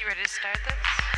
You ready to start this?